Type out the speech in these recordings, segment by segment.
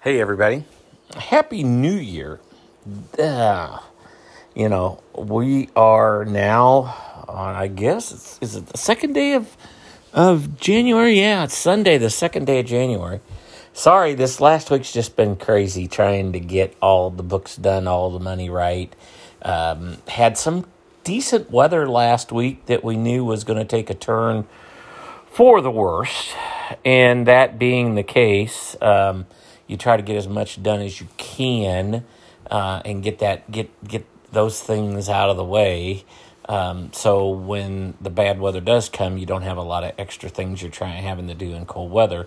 Hey, everybody. Happy New Year. Uh, you know, we are now on, I guess, it's, is it the second day of, of January? Yeah, it's Sunday, the second day of January. Sorry, this last week's just been crazy trying to get all the books done, all the money right. Um, had some decent weather last week that we knew was going to take a turn for the worst. And that being the case, um, you try to get as much done as you can uh, and get that get get those things out of the way. Um, so when the bad weather does come, you don't have a lot of extra things you're trying having to do in cold weather.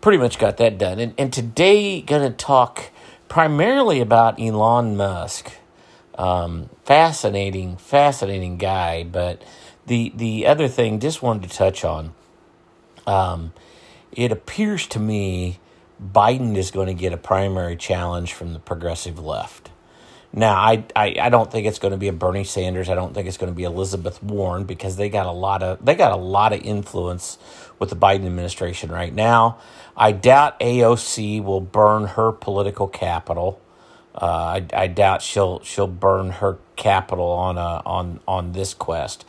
Pretty much got that done. And, and today, gonna talk primarily about Elon Musk. Um, fascinating, fascinating guy. But the the other thing, just wanted to touch on. Um, it appears to me Biden is going to get a primary challenge from the progressive left. Now, I, I, I don't think it's going to be a Bernie Sanders. I don't think it's going to be Elizabeth Warren because they got a lot of they got a lot of influence with the Biden administration right now. I doubt AOC will burn her political capital. Uh, I, I doubt she'll she'll burn her capital on a, on on this quest.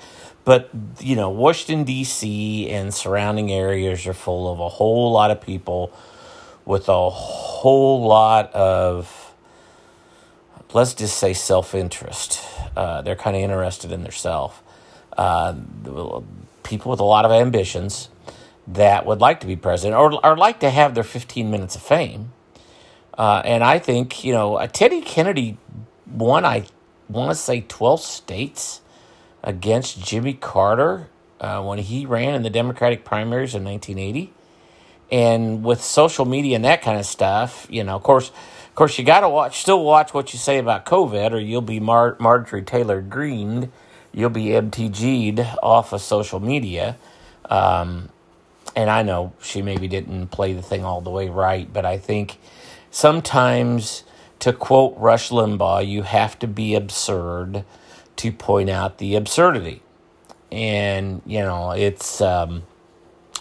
But you know, Washington D.C. and surrounding areas are full of a whole lot of people with a whole lot of, let's just say, self interest. Uh, they're kind of interested in themselves. Uh, people with a lot of ambitions that would like to be president or, or like to have their 15 minutes of fame. Uh, and I think, you know, Teddy Kennedy won, I want to say, 12 states against Jimmy Carter uh, when he ran in the Democratic primaries in 1980 and with social media and that kind of stuff, you know, of course, of course, you got to watch, still watch what you say about COVID, or you'll be Mar- Marjorie Taylor Greened, you'll be MTG'd off of social media. Um, and I know she maybe didn't play the thing all the way right, but I think sometimes, to quote Rush Limbaugh, you have to be absurd to point out the absurdity. And, you know, it's. Um,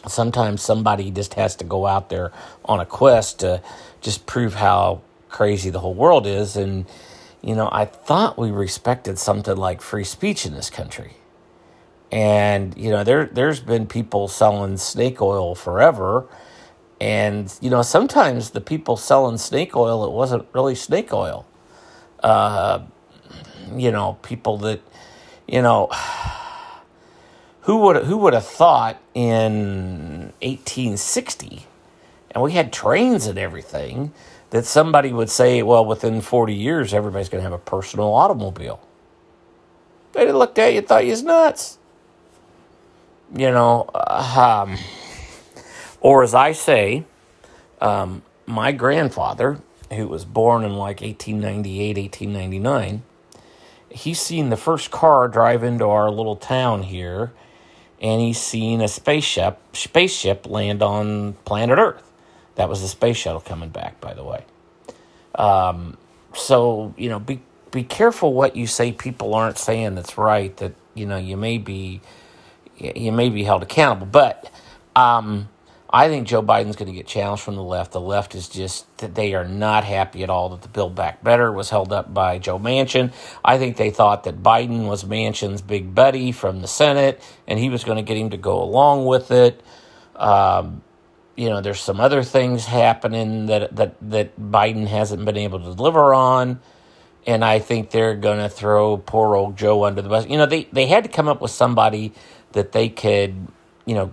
sometimes somebody just has to go out there on a quest to just prove how crazy the whole world is. And, you know, I thought we respected something like free speech in this country. And, you know, there, there's been people selling snake oil forever. And, you know, sometimes the people selling snake oil, it wasn't really snake oil. Uh, you know, people that, you know, who would who would have thought in 1860 and we had trains and everything that somebody would say well within 40 years everybody's going to have a personal automobile? They looked at you and thought you was nuts. You know um, or as i say um, my grandfather who was born in like 1898 1899 he's seen the first car drive into our little town here and he's seen a spaceship spaceship land on planet Earth. That was the space shuttle coming back, by the way. Um, so you know, be be careful what you say. People aren't saying that's right. That you know, you may be you may be held accountable, but. Um, I think Joe Biden's going to get challenged from the left. The left is just that they are not happy at all that the Build Back Better was held up by Joe Manchin. I think they thought that Biden was Manchin's big buddy from the Senate, and he was going to get him to go along with it. Um, you know, there's some other things happening that that that Biden hasn't been able to deliver on, and I think they're going to throw poor old Joe under the bus. You know, they they had to come up with somebody that they could, you know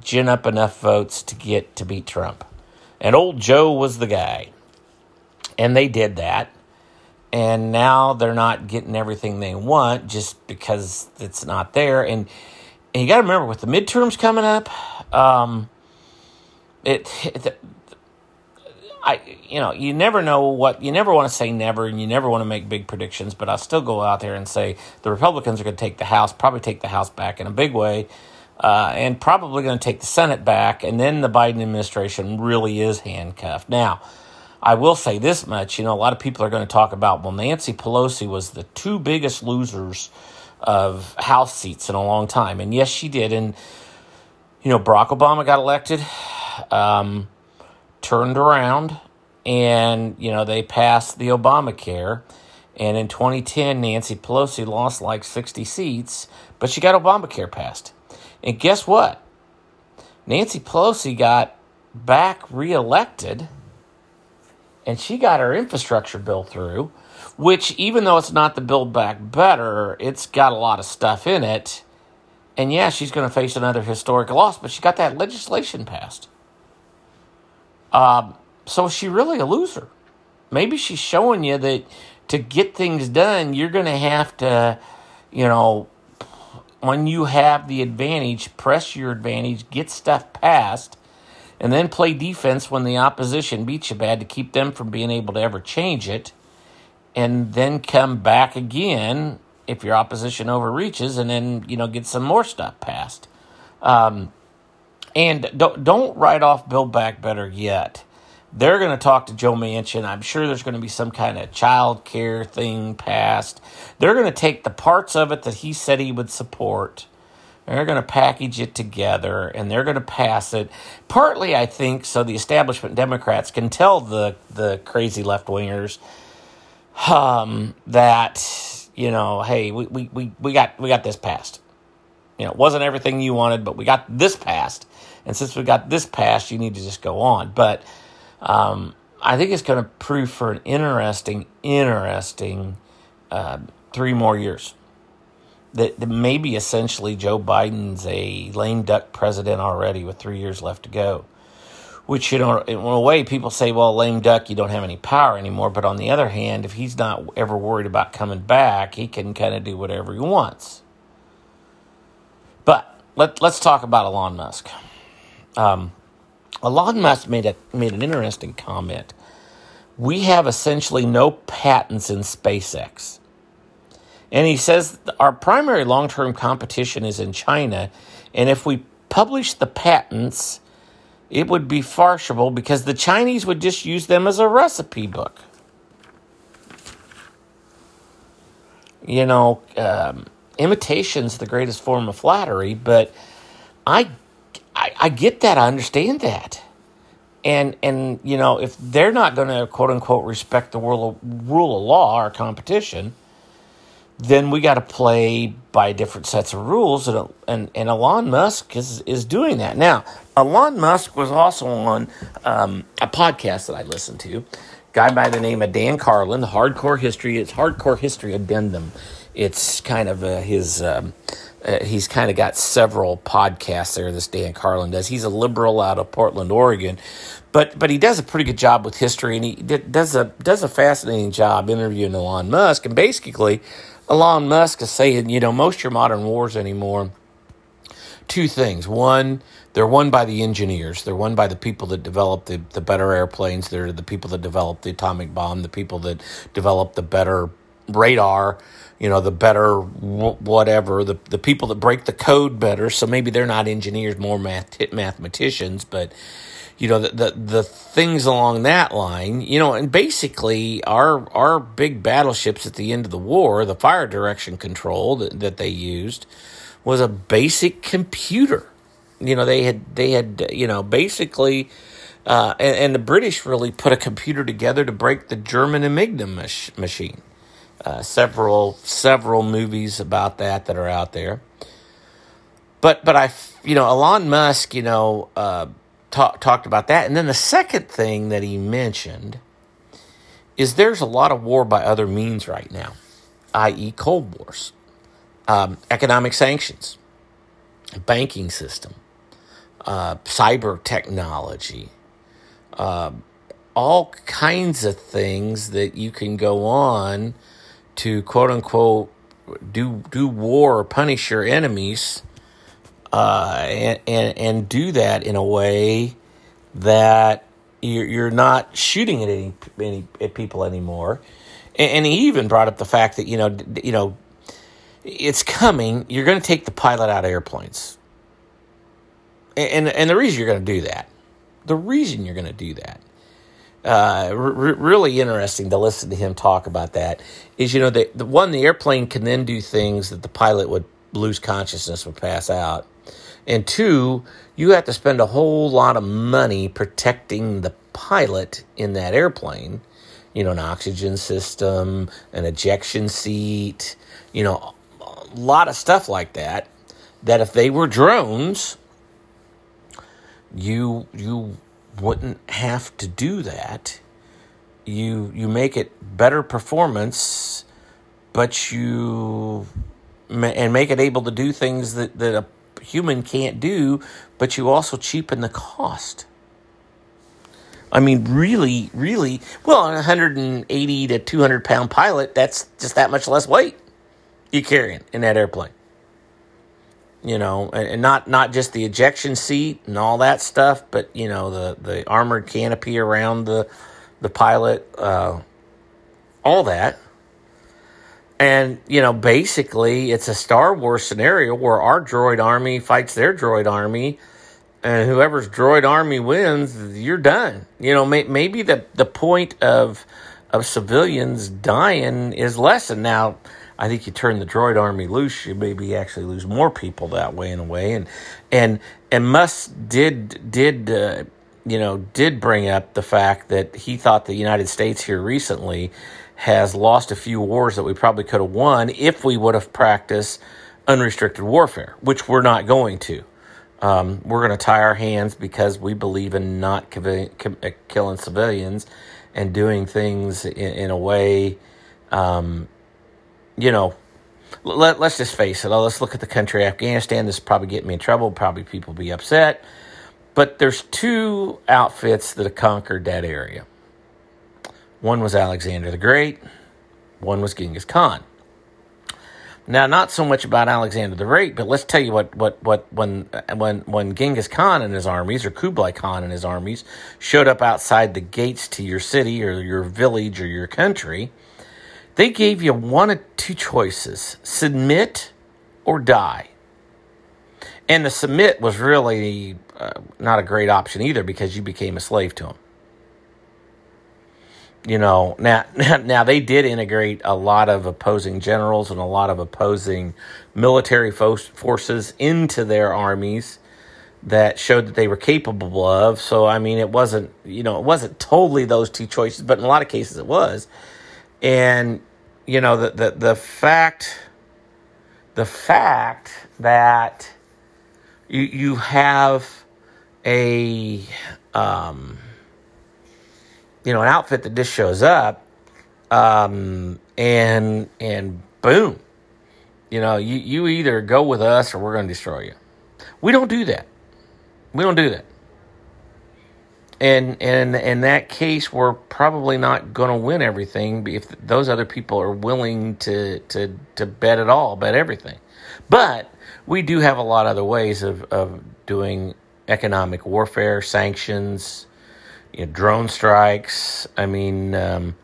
gin up enough votes to get to beat Trump. And old Joe was the guy. And they did that. And now they're not getting everything they want just because it's not there. And, and you got to remember, with the midterms coming up, um, it, it I you know you never know what you never want to say never and you never want to make big predictions but I'll still go out there and say the Republicans are going to take the House probably take the House back in a big way uh, and probably going to take the Senate back, and then the Biden administration really is handcuffed. Now, I will say this much you know, a lot of people are going to talk about, well, Nancy Pelosi was the two biggest losers of House seats in a long time. And yes, she did. And, you know, Barack Obama got elected, um, turned around, and you know they passed the Obamacare. And in 2010, Nancy Pelosi lost like 60 seats, but she got Obamacare passed. And guess what? Nancy Pelosi got back reelected and she got her infrastructure bill through, which, even though it's not the Build Back Better, it's got a lot of stuff in it. And yeah, she's going to face another historic loss, but she got that legislation passed. Um, so is she really a loser? Maybe she's showing you that to get things done, you're going to have to, you know, when you have the advantage, press your advantage, get stuff passed, and then play defense when the opposition beats you bad to keep them from being able to ever change it, and then come back again if your opposition overreaches, and then you know get some more stuff passed. Um, and don't don't write off Build Back Better yet. They're going to talk to Joe Manchin. I'm sure there's going to be some kind of child care thing passed. They're going to take the parts of it that he said he would support. They're going to package it together and they're going to pass it. Partly, I think, so the establishment Democrats can tell the the crazy left wingers um, that you know, hey, we, we, we, we got we got this passed. You know, it wasn't everything you wanted, but we got this passed. And since we got this passed, you need to just go on. But um, I think it's going to prove for an interesting, interesting uh, three more years. That, that maybe essentially Joe Biden's a lame duck president already with three years left to go. Which, you know, in a way, people say, well, lame duck, you don't have any power anymore. But on the other hand, if he's not ever worried about coming back, he can kind of do whatever he wants. But let, let's talk about Elon Musk. Um, Elon Musk made a made an interesting comment. We have essentially no patents in SpaceX. And he says our primary long term competition is in China. And if we publish the patents, it would be farcical because the Chinese would just use them as a recipe book. You know, um, imitation's the greatest form of flattery, but I I, I get that. I understand that. And and you know if they're not going to quote unquote respect the rule of, rule of law or competition, then we got to play by different sets of rules. And, and and Elon Musk is is doing that now. Elon Musk was also on um, a podcast that I listened to, guy by the name of Dan Carlin, Hardcore History. It's Hardcore History Addendum. It's kind of uh, his. Um, uh, he's kind of got several podcasts there. This Dan Carlin does. He's a liberal out of Portland, Oregon, but but he does a pretty good job with history, and he does a does a fascinating job interviewing Elon Musk. And basically, Elon Musk is saying, you know, most of your modern wars anymore, two things. One, they're won by the engineers. They're won by the people that develop the, the better airplanes. They're the people that develop the atomic bomb, the people that develop the better radar you know the better whatever the the people that break the code better. So maybe they're not engineers more math mathematicians but you know the, the the things along that line you know and basically our our big battleships at the end of the war the fire direction control that, that they used was a basic computer. You know they had they had you know basically uh, and, and, the British really put a computer together to break the German Enigma mach- machine uh, several several movies about that that are out there. But but I you know Elon Musk you know uh, talk, talked about that, and then the second thing that he mentioned is there's a lot of war by other means right now, i.e., Cold Wars, um, economic sanctions, banking system, uh, cyber technology. Uh, all kinds of things that you can go on to quote unquote do do war or punish your enemies, uh, and, and and do that in a way that you're you're not shooting at any, any at people anymore. And, and he even brought up the fact that you know you know it's coming. You're going to take the pilot out of airplanes, and and the reason you're going to do that, the reason you're going to do that uh, r- really interesting to listen to him talk about that is you know the, the one the airplane can then do things that the pilot would lose consciousness would pass out and two you have to spend a whole lot of money protecting the pilot in that airplane, you know, an oxygen system, an ejection seat, you know, a lot of stuff like that. That if they were drones, you you wouldn't have to do that. You you make it better performance, but you and make it able to do things that, that a human can't do, but you also cheapen the cost. I mean, really, really, well, a 180 to 200 pound pilot, that's just that much less weight you carrying in that airplane. You know, and not not just the ejection seat and all that stuff, but you know the the armored canopy around the the pilot, uh, all that. And, you know, basically it's a Star Wars scenario where our droid army fights their droid army and whoever's droid army wins, you're done. You know, may, maybe the, the point of, of civilians dying is lessened. Now, I think you turn the droid army loose, you maybe actually lose more people that way in a way. And, and, and Musk did, did, uh, you know, did bring up the fact that he thought the United States here recently has lost a few wars that we probably could have won if we would have practiced unrestricted warfare, which we're not going to. Um, we're going to tie our hands because we believe in not uh, killing civilians and doing things in, in a way, um, you know, let, us just face it. Uh, let's look at the country Afghanistan. This probably get me in trouble. Probably people be upset. But there's two outfits that conquered that area. One was Alexander the Great, one was Genghis Khan. Now, not so much about Alexander the Great, but let's tell you what, what, what when, when, when Genghis Khan and his armies, or Kublai Khan and his armies, showed up outside the gates to your city or your village or your country, they gave you one of two choices submit or die. And the submit was really uh, not a great option either because you became a slave to them you know now now they did integrate a lot of opposing generals and a lot of opposing military fo- forces into their armies that showed that they were capable of. So i mean it wasn't you know it wasn't totally those two choices but in a lot of cases it was. And you know the the, the fact the fact that you you have a um you know, an outfit that just shows up, um, and and boom, you know, you you either go with us or we're going to destroy you. We don't do that. We don't do that. And and in that case, we're probably not going to win everything if those other people are willing to to to bet it all, bet everything. But we do have a lot of other ways of of doing economic warfare, sanctions, you know, drone strikes. I mean, um,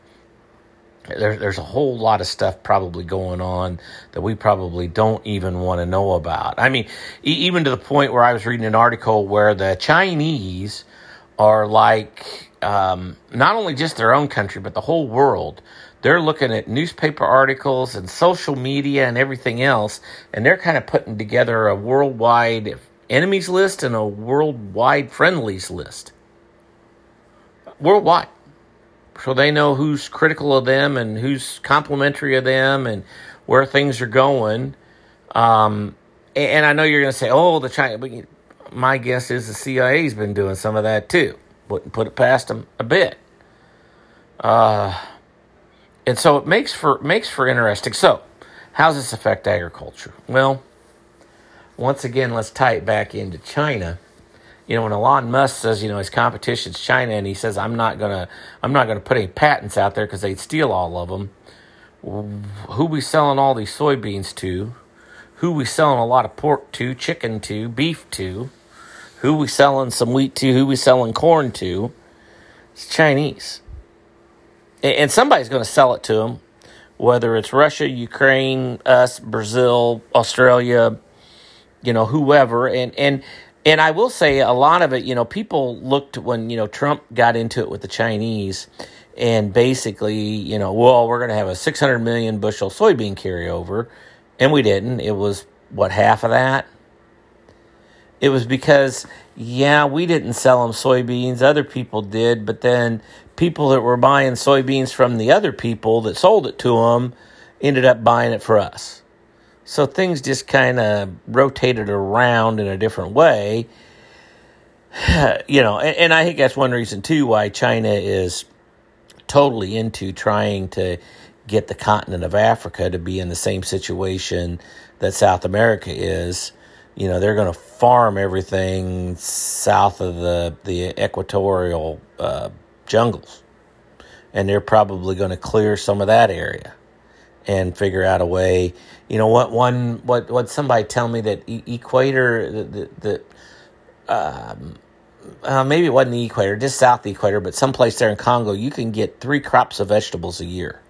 there, there's a whole lot of stuff probably going on that we probably don't even want to know about. I mean, even to the point where I was reading an article where the Chinese are like um, not only just their own country, but the whole world. They're looking at newspaper articles and social media and everything else, and they're kind of putting together a worldwide enemies list and a worldwide friendlies list worldwide. So they know who's critical of them and who's complimentary of them and where things are going. Um, and I know you're going to say, oh, the China, my guess is the CIA's been doing some of that too. Wouldn't put it past them a bit. Uh, and so it makes for makes for interesting. So, how does this affect agriculture? Well, once again, let's tie it back into China you know, when Elon Musk says, you know, his competition's China, and he says, I'm not gonna, I'm not gonna put any patents out there because they'd steal all of them. Who we selling all these soybeans to? Who we selling a lot of pork to, chicken to, beef to? Who we selling some wheat to? Who we selling corn to? It's Chinese, and somebody's going to sell it to them, whether it's Russia, Ukraine, us, Brazil, Australia, you know, whoever, and and and I will say a lot of it, you know, people looked when, you know, Trump got into it with the Chinese and basically, you know, well, we're going to have a 600 million bushel soybean carryover. And we didn't. It was, what, half of that? It was because, yeah, we didn't sell them soybeans, other people did, but then people that were buying soybeans from the other people that sold it to them ended up buying it for us. So things just kind of rotated around in a different way. You know, and, and I think that's one reason too why China is totally into trying to get the continent of Africa to be in the same situation that South America is. You know, they're going to farm everything south of the the equatorial uh, jungles, and they're probably going to clear some of that area and figure out a way. You know, what one what what somebody tell me that e- equator the the, the um, uh, maybe it wasn't the equator, just south the equator, but someplace there in Congo, you can get three crops of vegetables a year.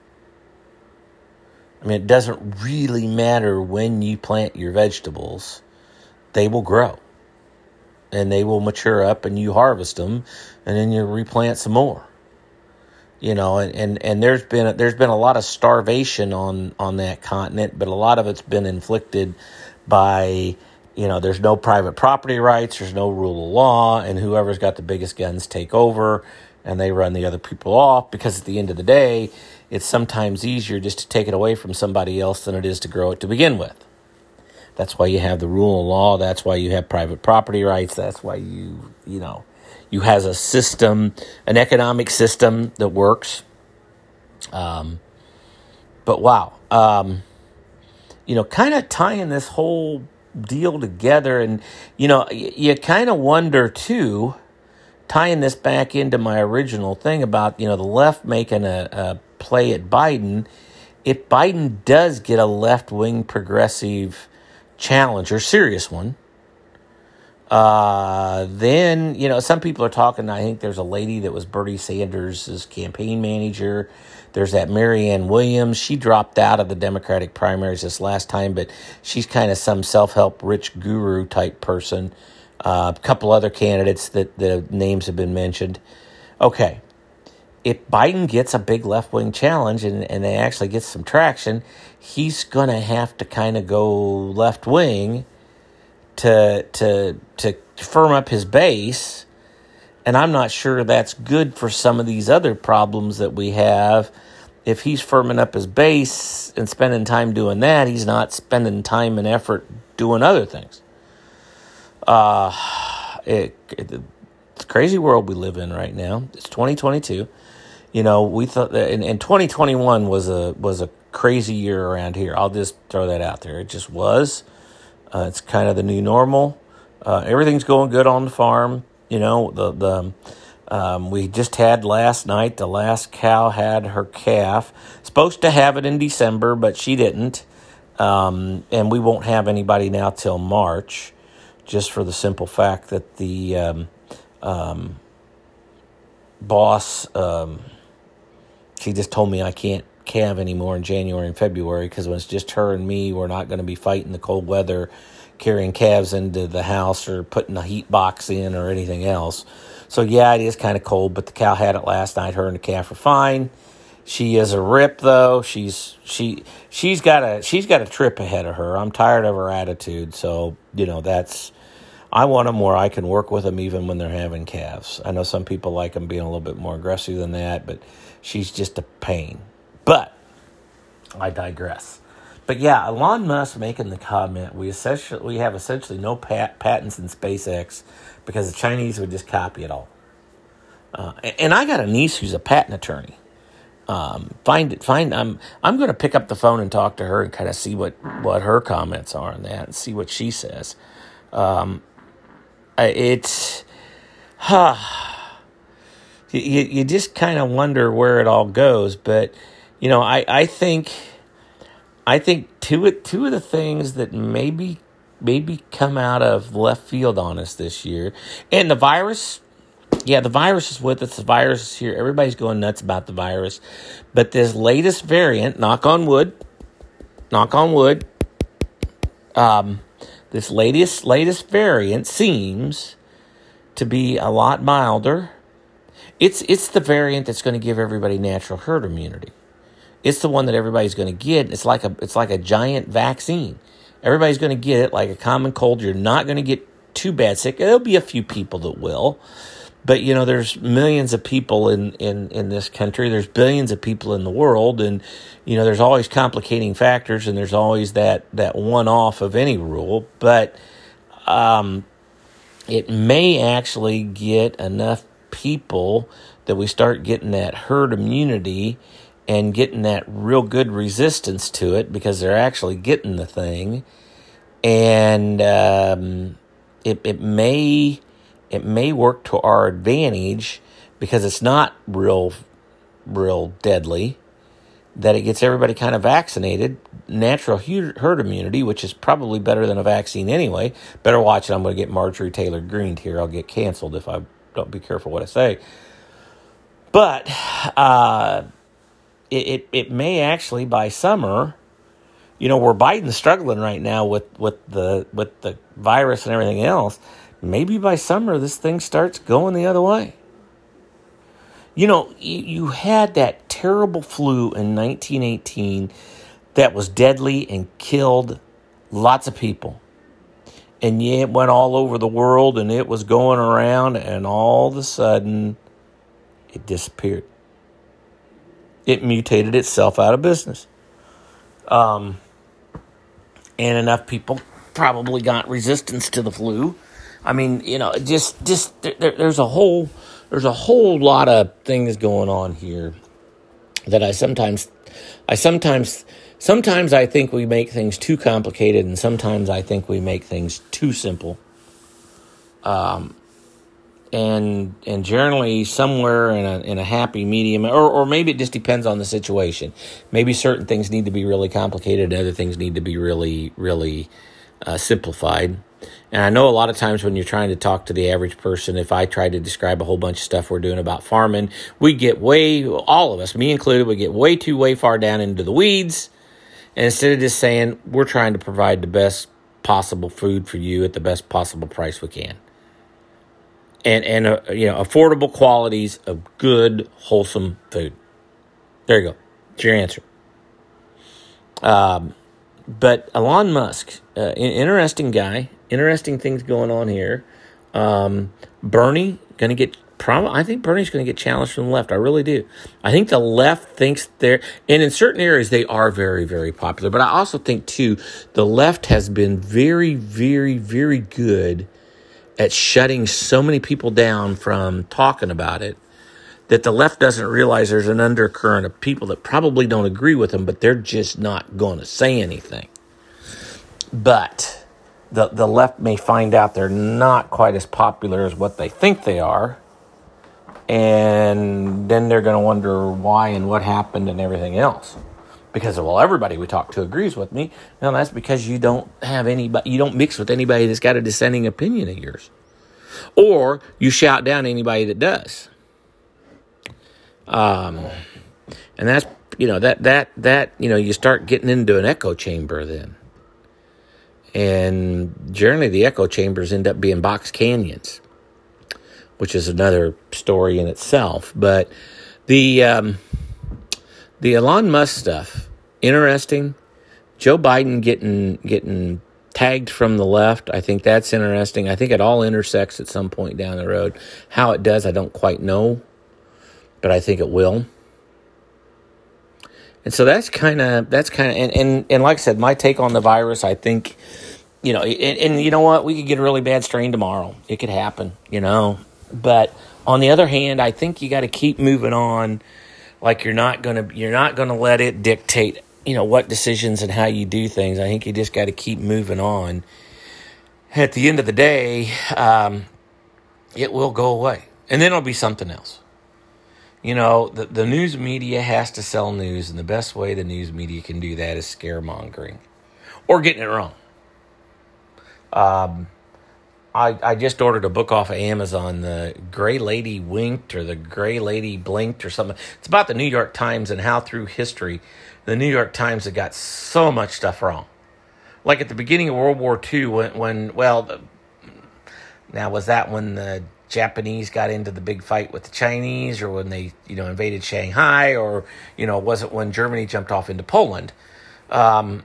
I mean, it doesn't really matter when you plant your vegetables, they will grow and they will mature up and you harvest them and then you replant some more. You know, and, and, and there's been a, there's been a lot of starvation on on that continent, but a lot of it's been inflicted by you know, there's no private property rights, there's no rule of law, and whoever's got the biggest guns take over and they run the other people off because at the end of the day, it's sometimes easier just to take it away from somebody else than it is to grow it to begin with. That's why you have the rule of law, that's why you have private property rights, that's why you, you know, you has a system, an economic system that works. Um, but wow, um, you know, kind of tying this whole deal together. And, you know, you, you kind of wonder too, tying this back into my original thing about, you know, the left making a, a play at Biden. If Biden does get a left wing progressive challenge or serious one, uh, then, you know, some people are talking. I think there's a lady that was Bernie Sanders' campaign manager. There's that Marianne Williams. She dropped out of the Democratic primaries this last time, but she's kind of some self help rich guru type person. Uh, a couple other candidates that the names have been mentioned. Okay. If Biden gets a big left wing challenge and, and they actually get some traction, he's going to have to kind of go left wing to to to firm up his base and I'm not sure that's good for some of these other problems that we have. If he's firming up his base and spending time doing that, he's not spending time and effort doing other things. Uh, it, it, crazy world we live in right now. It's 2022. You know, we thought that, and 2021 was a was a crazy year around here. I'll just throw that out there. It just was. Uh, it's kind of the new normal. Uh, everything's going good on the farm. You know, the the um, we just had last night. The last cow had her calf. Supposed to have it in December, but she didn't. Um, and we won't have anybody now till March, just for the simple fact that the um, um boss um, she just told me I can't calve anymore in January and February because when it's just her and me, we're not going to be fighting the cold weather, carrying calves into the house or putting a heat box in or anything else. So yeah, it is kind of cold, but the cow had it last night. Her and the calf are fine. She is a rip though. She's she she's got a she's got a trip ahead of her. I'm tired of her attitude. So you know that's I want them where I can work with them even when they're having calves. I know some people like them being a little bit more aggressive than that, but she's just a pain. But I digress. But yeah, Elon Musk making the comment, we essentially we have essentially no pat- patents in SpaceX because the Chinese would just copy it all. Uh, and I got a niece who's a patent attorney. Um, find it, find. I'm I'm going to pick up the phone and talk to her and kind of see what what her comments are on that and see what she says. Um, it's, huh, you you just kind of wonder where it all goes, but you know, I, I think I think two two of the things that maybe maybe come out of left field on us this year, and the virus. Yeah, the virus is with us. The virus is here. Everybody's going nuts about the virus, but this latest variant, knock on wood, knock on wood. Um, this latest latest variant seems to be a lot milder. It's it's the variant that's going to give everybody natural herd immunity. It's the one that everybody's going to get. It's like a it's like a giant vaccine. Everybody's going to get it like a common cold. You're not going to get too bad sick. There'll be a few people that will. But you know, there's millions of people in, in, in this country. There's billions of people in the world, and you know, there's always complicating factors, and there's always that that one off of any rule. But um, it may actually get enough people that we start getting that herd immunity and getting that real good resistance to it because they're actually getting the thing, and um, it it may it may work to our advantage because it's not real real deadly that it gets everybody kind of vaccinated. Natural herd immunity which is probably better than a vaccine anyway. Better watch it. I'm going to get marjorie taylor Greene here. I'll get canceled if i don't be careful what i say. But uh, it, it, it may actually by summer, you know, where Biden's struggling right now with, with the with the virus and everything else. Maybe by summer this thing starts going the other way. You know, you, had that terrible flu in 1918 that was deadly and killed lots of people. And yeah, it went all over the world and it was going around, and all of a sudden it disappeared it mutated itself out of business. Um, and enough people probably got resistance to the flu. I mean, you know, just just there, there's a whole there's a whole lot of things going on here that I sometimes I sometimes sometimes I think we make things too complicated, and sometimes I think we make things too simple. Um, and and generally somewhere in a in a happy medium or or maybe it just depends on the situation maybe certain things need to be really complicated and other things need to be really really uh, simplified and I know a lot of times when you're trying to talk to the average person, if I try to describe a whole bunch of stuff we're doing about farming, we get way, all of us, me included, we get way too, way far down into the weeds. And instead of just saying, we're trying to provide the best possible food for you at the best possible price we can and and uh, you know affordable qualities of good wholesome food. There you go. That's your answer. Um, but Elon Musk, uh, interesting guy, interesting things going on here. Um, Bernie going to get. Prom- I think Bernie's going to get challenged from the left. I really do. I think the left thinks they're, and in certain areas they are very, very popular. But I also think too, the left has been very, very, very good at shutting so many people down from talking about it that the left doesn't realize there's an undercurrent of people that probably don't agree with them, but they're just not going to say anything. But the, the left may find out they're not quite as popular as what they think they are. And then they're going to wonder why and what happened and everything else. Because well everybody we talk to agrees with me. Well that's because you don't have anybody you don't mix with anybody that's got a dissenting opinion of yours. Or you shout down anybody that does. Um and that's you know that that that you know you start getting into an echo chamber then and generally the echo chambers end up being box canyons which is another story in itself but the um the Elon Musk stuff, interesting. Joe Biden getting getting tagged from the left, I think that's interesting. I think it all intersects at some point down the road. How it does, I don't quite know, but I think it will. And so that's kind of that's kind of and, and and like I said, my take on the virus, I think, you know, and, and you know what, we could get a really bad strain tomorrow. It could happen, you know. But on the other hand, I think you got to keep moving on like you're not gonna you're not gonna let it dictate you know what decisions and how you do things. I think you just got to keep moving on. At the end of the day, um, it will go away, and then it'll be something else. You know, the the news media has to sell news, and the best way the news media can do that is scaremongering or getting it wrong. Um, I, I just ordered a book off of Amazon, The Gray Lady Winked or The Gray Lady Blinked or something. It's about the New York Times and how through history the New York Times had got so much stuff wrong. Like at the beginning of World War II, when, when well, now was that when the Japanese got into the big fight with the Chinese or when they, you know, invaded Shanghai or, you know, was it when Germany jumped off into Poland? Um,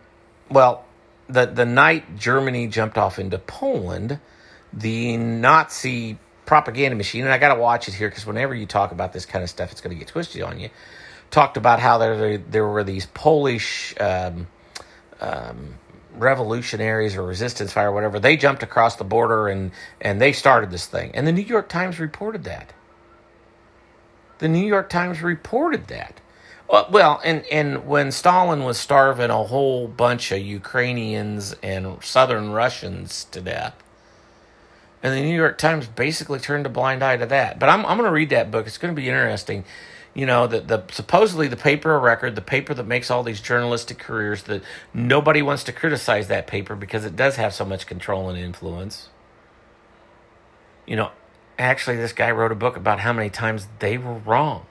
well, the, the night Germany jumped off into Poland, the Nazi propaganda machine, and I got to watch it here because whenever you talk about this kind of stuff, it's going to get twisted on you. Talked about how there there were these Polish um, um, revolutionaries or resistance fire, whatever. They jumped across the border and and they started this thing, and the New York Times reported that. The New York Times reported that. Uh, well, and, and when Stalin was starving a whole bunch of Ukrainians and southern Russians to death, and the New York Times basically turned a blind eye to that. But I'm, I'm going to read that book. It's going to be interesting. You know, the, the supposedly the paper of record, the paper that makes all these journalistic careers, that nobody wants to criticize that paper because it does have so much control and influence. You know, actually, this guy wrote a book about how many times they were wrong.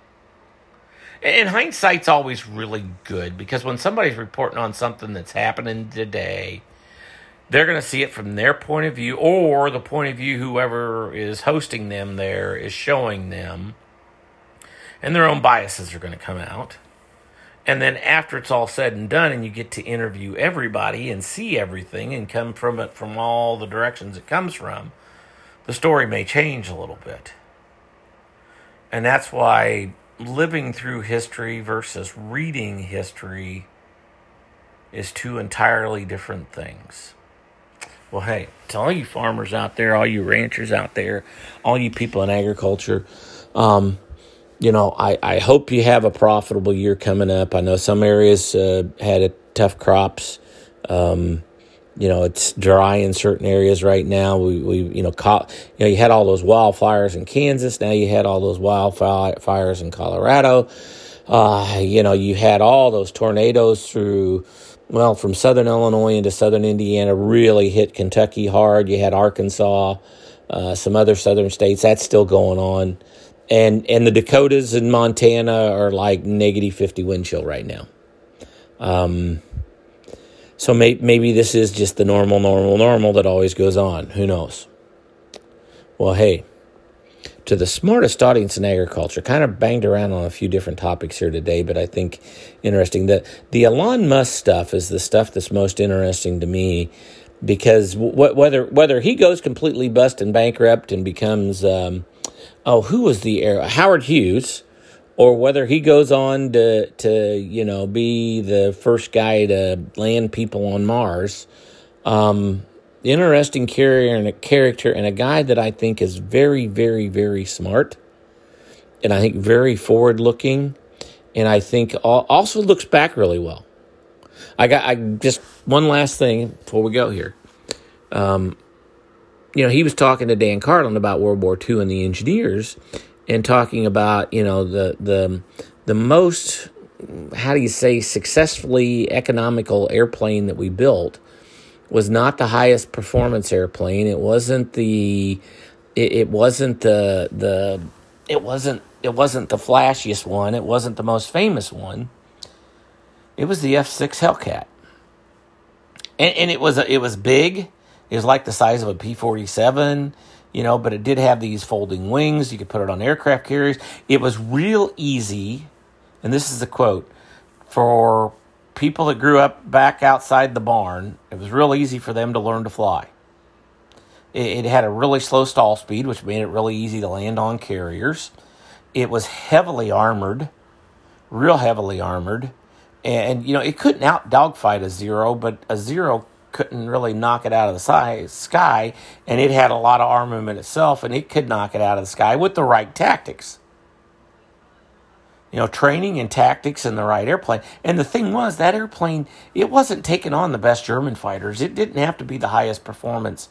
And hindsight's always really good because when somebody's reporting on something that's happening today, they're going to see it from their point of view or the point of view whoever is hosting them there is showing them. And their own biases are going to come out. And then after it's all said and done, and you get to interview everybody and see everything and come from it from all the directions it comes from, the story may change a little bit. And that's why living through history versus reading history is two entirely different things. Well, hey, to all you farmers out there, all you ranchers out there, all you people in agriculture, um, you know, I, I hope you have a profitable year coming up. I know some areas uh, had a tough crops. Um, you know, it's dry in certain areas right now. We, we you know, co- you know, you had all those wildfires in Kansas. Now you had all those wildfires in Colorado. Uh, you know, you had all those tornadoes through, well, from southern Illinois into southern Indiana, really hit Kentucky hard. You had Arkansas, uh, some other southern states. That's still going on. And, and the Dakotas and Montana are like negative 50 wind chill right now. Um, so may, maybe this is just the normal, normal, normal that always goes on. Who knows? Well, hey, to the smartest audience in agriculture, kind of banged around on a few different topics here today, but I think interesting. that the Elon Musk stuff is the stuff that's most interesting to me because wh- whether whether he goes completely bust and bankrupt and becomes um, oh who was the air Howard Hughes or whether he goes on to to you know be the first guy to land people on Mars. Um, interesting carrier and a character and a guy that I think is very very very smart, and I think very forward looking, and I think also looks back really well. I got I just one last thing before we go here. Um, you know, he was talking to Dan Carlin about World War II and the engineers, and talking about you know the the the most how do you say successfully economical airplane that we built was not the highest performance airplane. It wasn't the it, it wasn't the the it wasn't it wasn't the flashiest one. It wasn't the most famous one. It was the F six Hellcat, and, and it was a, it was big. Was like the size of a P forty seven you know, but it did have these folding wings. You could put it on aircraft carriers. It was real easy, and this is the quote for people that grew up back outside the barn. It was real easy for them to learn to fly. It, it had a really slow stall speed, which made it really easy to land on carriers. It was heavily armored, real heavily armored. And, you know, it couldn't out dogfight a zero, but a zero couldn't really knock it out of the sky, and it had a lot of armament itself, and it could knock it out of the sky with the right tactics. You know, training and tactics and the right airplane. And the thing was, that airplane, it wasn't taking on the best German fighters. It didn't have to be the highest performance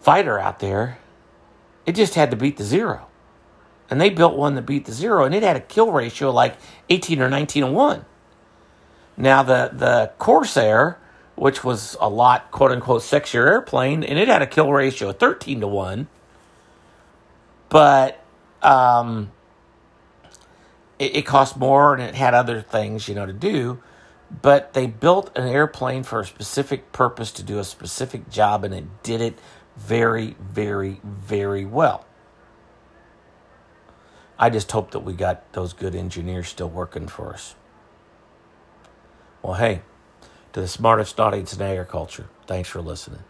fighter out there. It just had to beat the zero. And they built one that beat the zero, and it had a kill ratio like 18 or 19 to 1. Now, the, the Corsair which was a lot, quote unquote, sexier airplane, and it had a kill ratio of 13 to 1. But um, it, it cost more and it had other things, you know, to do. But they built an airplane for a specific purpose to do a specific job, and it did it very, very, very well. I just hope that we got those good engineers still working for us. Well, hey, to the smartest audience in agriculture. Thanks for listening.